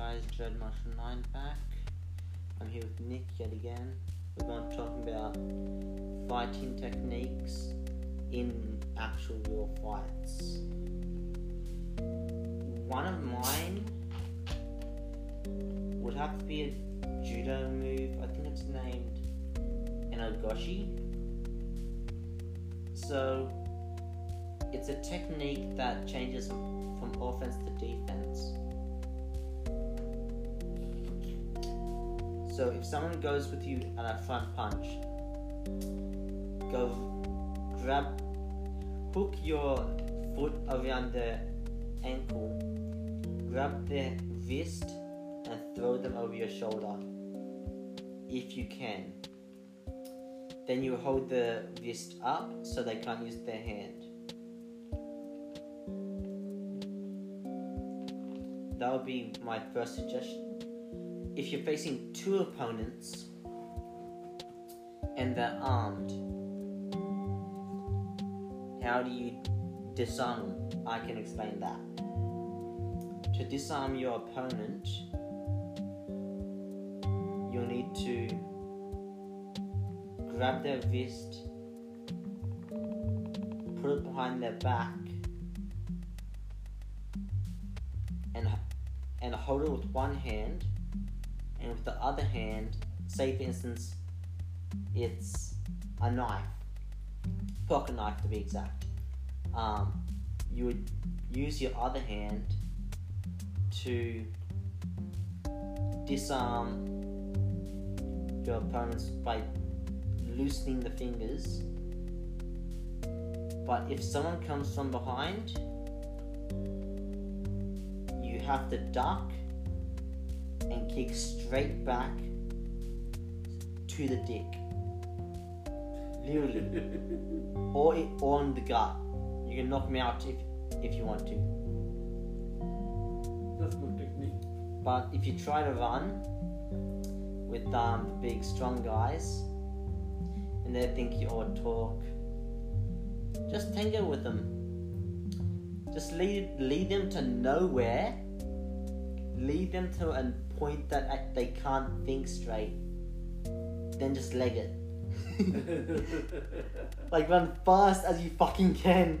guys, Dread Martial 9 back. I'm here with Nick yet again. We're going to talk about fighting techniques in actual real fights. One of mine would have to be a judo move. I think it's named Enogoshi. So it's a technique that changes from offense to defense. So if someone goes with you at a front punch, go grab, hook your foot around their ankle, grab their wrist, and throw them over your shoulder. If you can. Then you hold the wrist up so they can't use their hand. That would be my first suggestion if you're facing two opponents and they're armed, how do you disarm them? I can explain that. To disarm your opponent, you'll need to grab their wrist, put it behind their back, and and hold it with one hand and with the other hand, say for instance, it's a knife, pocket knife to be exact. Um, you would use your other hand to disarm your opponents by loosening the fingers. But if someone comes from behind, you have to duck and kick straight back to the dick. Literally. or it, on the gut. You can knock me out if, if you want to. That's good technique. But if you try to run with um, the big strong guys and they think you're talk, just tango with them. Just lead lead them to nowhere. Lead them to a point that they can't think straight. Then just leg it. like run fast as you fucking can.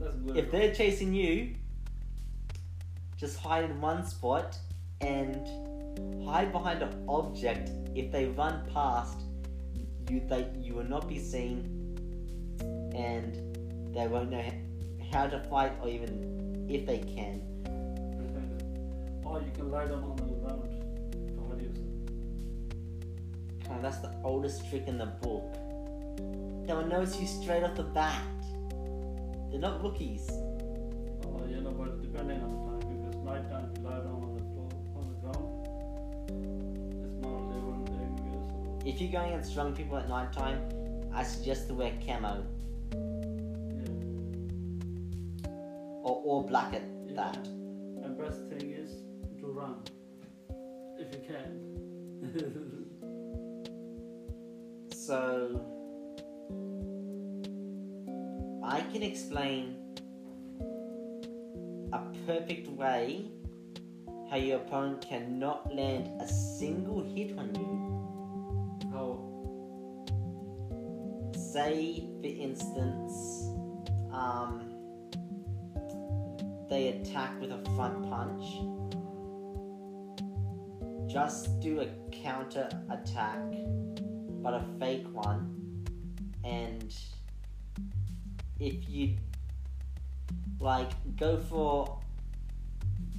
That's good. If they're chasing you, just hide in one spot and hide behind an object. If they run past, you they you will not be seen, and they won't know how to fight or even if they can. Or you can lie down on the ground to hide yourself. Oh, that's the oldest trick in the book. They will notice you straight off the bat. They're not rookies. Oh, you know, but depending on the time, if night time, you lie down on the floor, on the ground. It's not level area, so If you're going against strong people at night time, I suggest to wear camo yeah. or all black at Yeah. that. And best thing is run if you can. So I can explain a perfect way how your opponent cannot land a single hit on you. How? Say, for instance, um, they attack with a front punch. Just do a counter attack, but a fake one. And if you like go for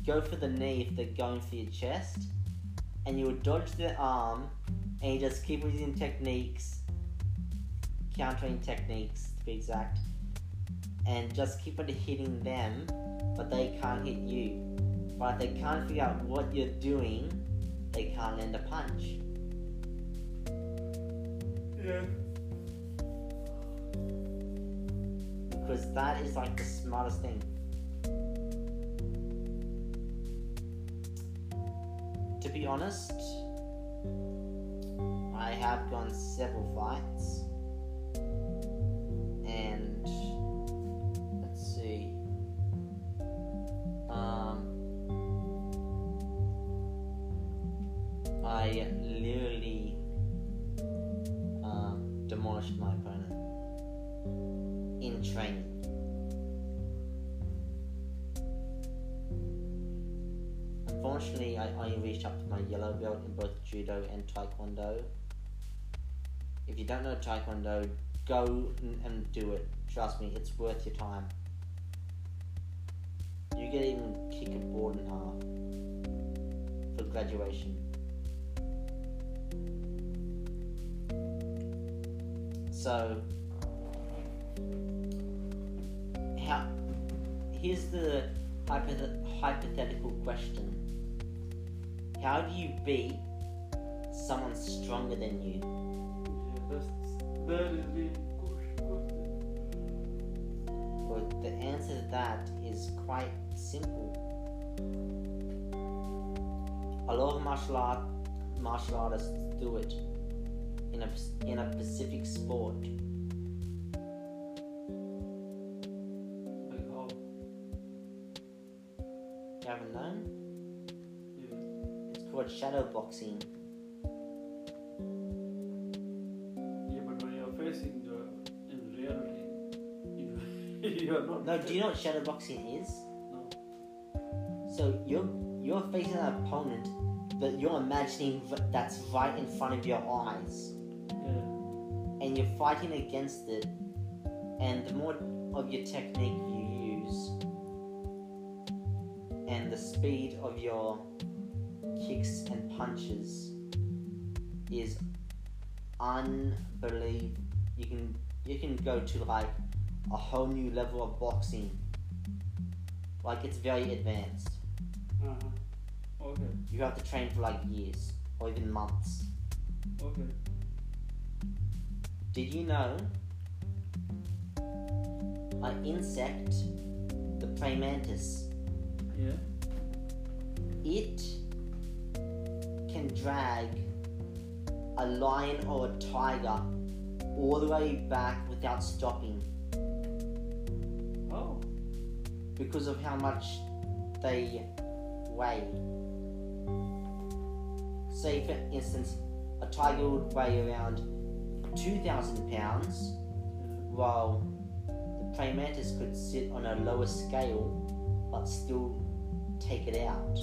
go for the knee if they're going for your chest, and you would dodge their arm, and you just keep using techniques countering techniques to be exact, and just keep on hitting them, but they can't hit you. But they can't figure out what you're doing, they can't land a punch. Yeah. Because that is like the smartest thing. To be honest, I have gone several fights. Unfortunately, I only reached up to my yellow belt in both judo and taekwondo. If you don't know taekwondo, go and- and do it. Trust me, it's worth your time. You can even kick a board in half for graduation. So, how? Here's the hypothet- hypothetical question: How do you beat someone stronger than you? Yeah, that's that is the question. Well, the answer to that is quite simple. A lot of martial art martial artists do it in a in a specific sport. No, do you know what shadow boxing is? No. So you're you're facing an opponent but you're imagining that's right in front of your eyes, Yeah. and you're fighting against it. And the more of your technique you use, and the speed of your kicks and punches is unbelievable. You can you can go to like a whole new level of boxing. Like it's very advanced. Uh huh. Okay. You have to train for like years or even months. Okay. Did you know an insect, the praying mantis, Yeah. it can drag a lion or a tiger all the way back without stopping because of how much they weigh. Say, for instance, a tiger would weigh around 2,000 pounds, while the praying mantis could sit on a lower scale but still take it out.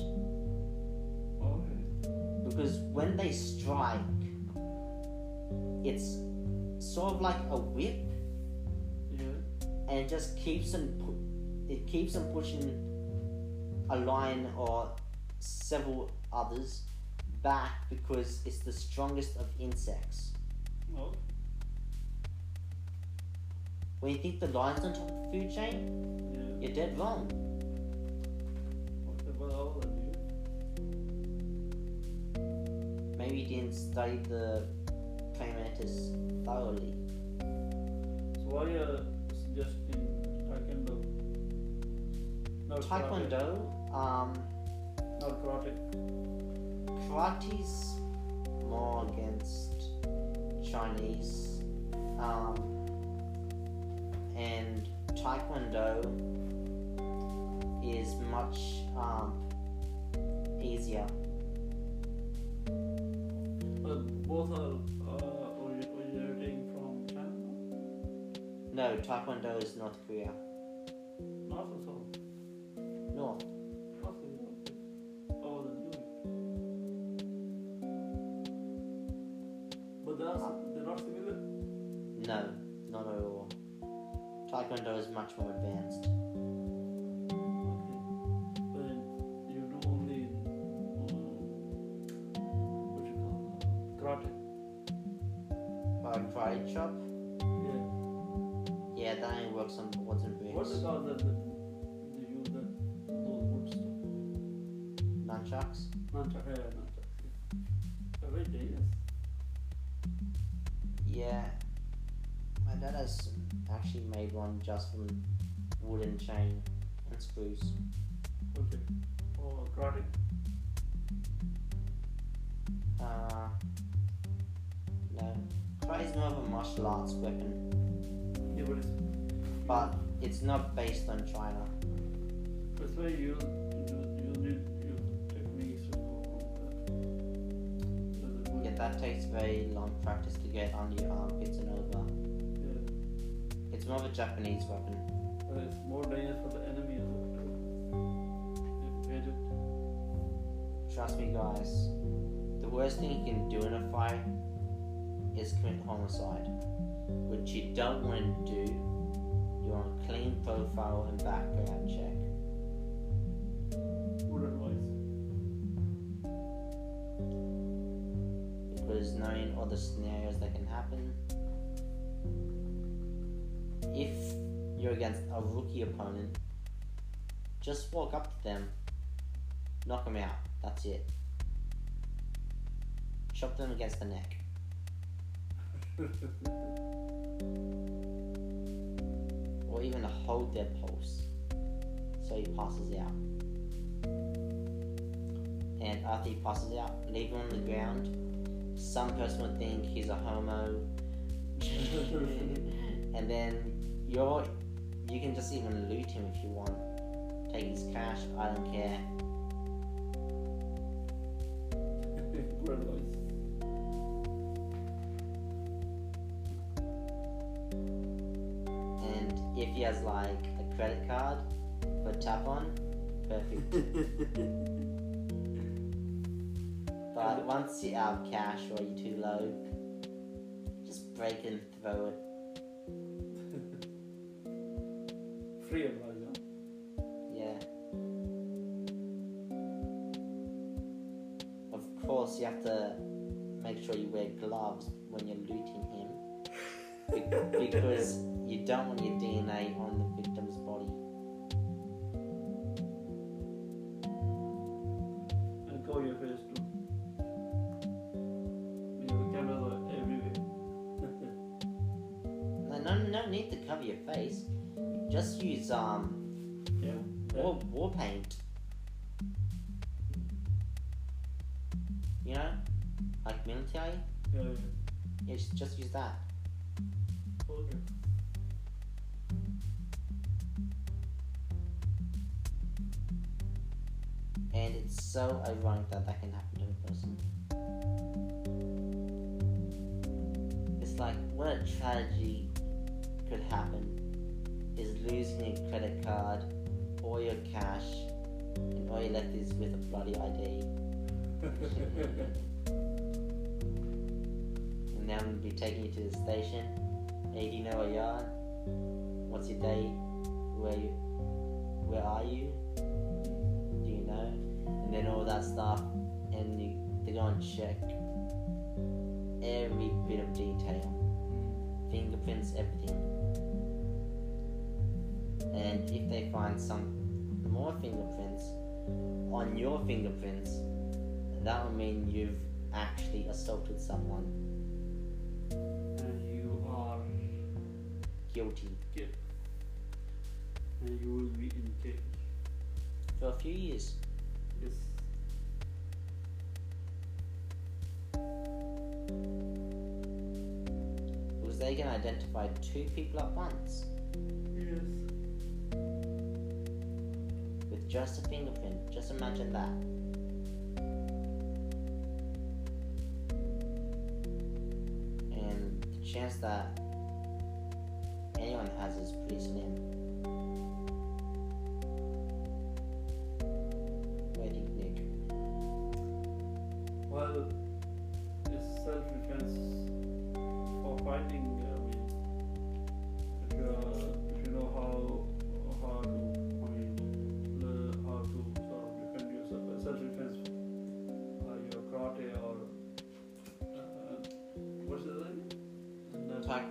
Because when they strike, it's sort of like a whip Yeah. and it just keeps on it keeps on pushing a lion or several others back because it's the strongest of insects. When you think the lion's on top of the food chain, Yeah. you're dead wrong. Okay. But how old are you? Maybe you didn't study the praying mantis thoroughly. So why uh, you are suggesting? Not Taekwondo, um, Karate. Not karate. karate's more against Chinese, um, and Taekwondo is much um, easier. But both are uh, originating from China. No, Taekwondo is North Korea. Yeah. that only works on What's bricks. it called the, that they use that those wood stuff? Nunchucks. Nunchuck. Yeah, nunchuck. Yeah. They're very dangerous. Yeah, my dad has actually made one just from wooden chain and screws. Okay. Or karate. Uh, no, karate is more of a martial arts weapon, Yeah, but it's but it's not based on China. that's why you you you need your techniques to that. Yeah, that takes very long practice to get under your armpits and over. Yeah. It's It's more of a Japanese weapon. But it's more dangerous for the enemy as well too. If you hit it. Trust me, guys. The worst thing you can do in a fight is commit homicide, which you don't want to do. You want a clean profile and background check. Good advice. because knowing all the scenarios that can happen. If you're against a rookie opponent, just walk up to them, knock them out. That's it. Chop them against the neck. Or even hold their pulse so he passes out. And after he passes out, leave him on the ground. Some person would think he's a homo. And then you're you can just even loot him if you want. Take his cash i don't care he has like a credit card for tap on perfect but once you're out of cash or you're too low just break it and throw it Free advice, huh? Yeah. Of course, you have to make sure you wear gloves when you're looting him. Be- because you don't want your DNA on the victim's body. And cover your face too. Because the cameras are everywhere. No, no, no need to cover your face. Just use um yeah. war, war paint. You know, like military. Yeah, yeah. Yeah, just, just use that. Okay. And it's so ironic that that can happen to a person. It's like, what a tragedy could happen is losing your credit card, all your cash, and all you're left is with a bloody ID. And now I'm gonna be taking you to the station. Hey, do you know where you are? What's your date? Where you, where are you? And then all that stuff, and you, they go and check every bit of detail, fingerprints, everything. And if they find some more fingerprints on your fingerprints, that would mean you've actually assaulted someone and you are um, guilty killed. And you will be in cage. For a few years. Yes. Because they going to identify two people at once Yes. with just a fingerprint. Just imagine that. And the chance that anyone has is pretty slim.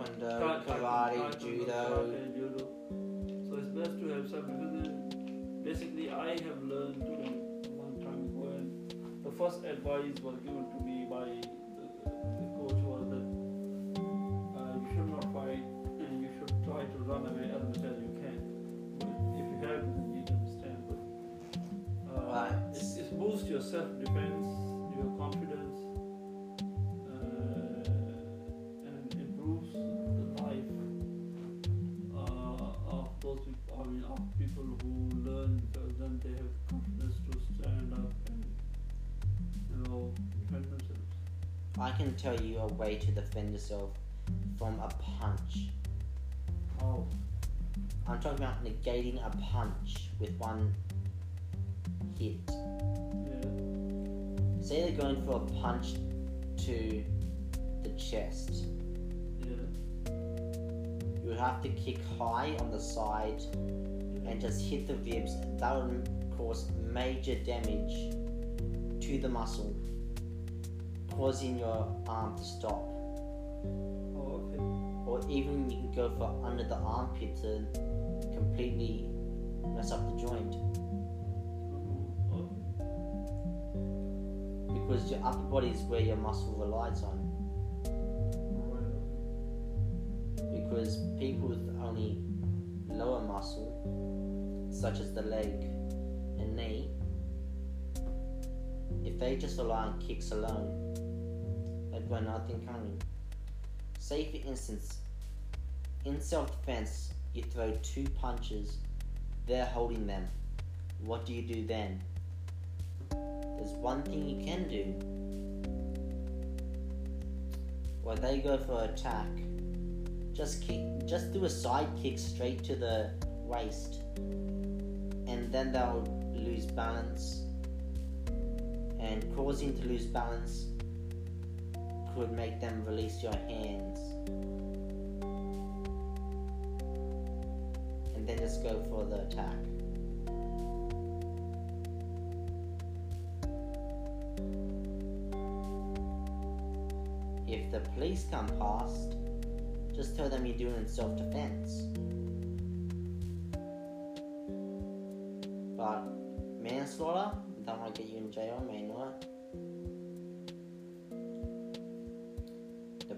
Taekwondo, Ta- karate, judo. karate, judo. So it's best to have self because then basically I have learned a long time ago and the first advice was given to me by the, the coach was that uh, you should not fight and you should try to run away as much as you can. If you have to, you can stand. But uh, Right. it, it boosts your self-defense, your confidence, I can tell you a way to defend yourself from a punch. How? I'm talking about negating a punch with one hit. Yeah. Say they're going for a punch to the chest. Yeah. You would have to kick high on the side and just hit the ribs. That would cause major damage to the muscle, causing your arm to stop. Oh, okay. Or even you can go for under the armpit to completely mess up the joint. Oh, Because your upper body is where your muscle relies on. Because people with only lower muscle, such as the leg and knee, if they just rely on kicks alone, got nothing coming. Say, for instance, in self defense, you throw two punches, they're holding them. What do you do then? There's one thing you can do. While they go for attack, just kick, just do a side kick straight to the waist, and then they'll lose balance. And causing to lose balance could make them release your hands, and then just go for the attack. If the police come past, just tell them you're doing self defense.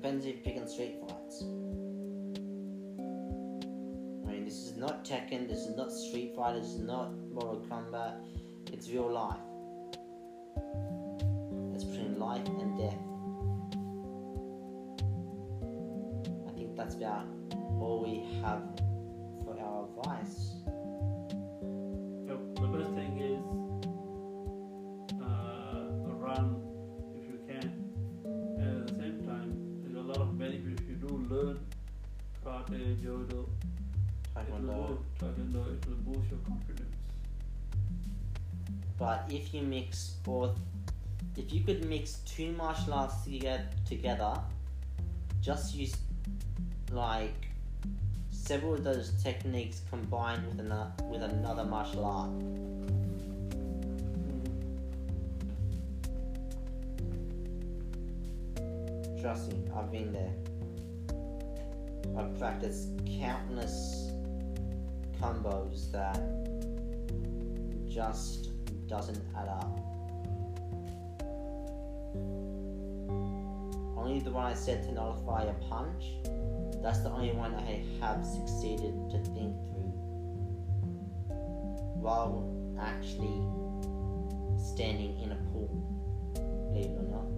Depends if you're picking street fights. I mean, this is not Tekken, this is not Street Fighter, this is not Mortal Kombat, it's real life. It's between life and death. I think that's about all we have for our advice. Karate, judo. It will Taekwondo. taekwondo, it will boost your confidence. But if you mix both, if you could mix two martial arts toge- together, just use like several of those techniques combined with another with another martial art. Hmm. Trust me, I've been there. I've practiced countless combos that just doesn't add up. Only the one I said to nullify a punch, that's the only one I have succeeded to think through. While actually standing in a pool, believe it or not.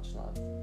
Much love.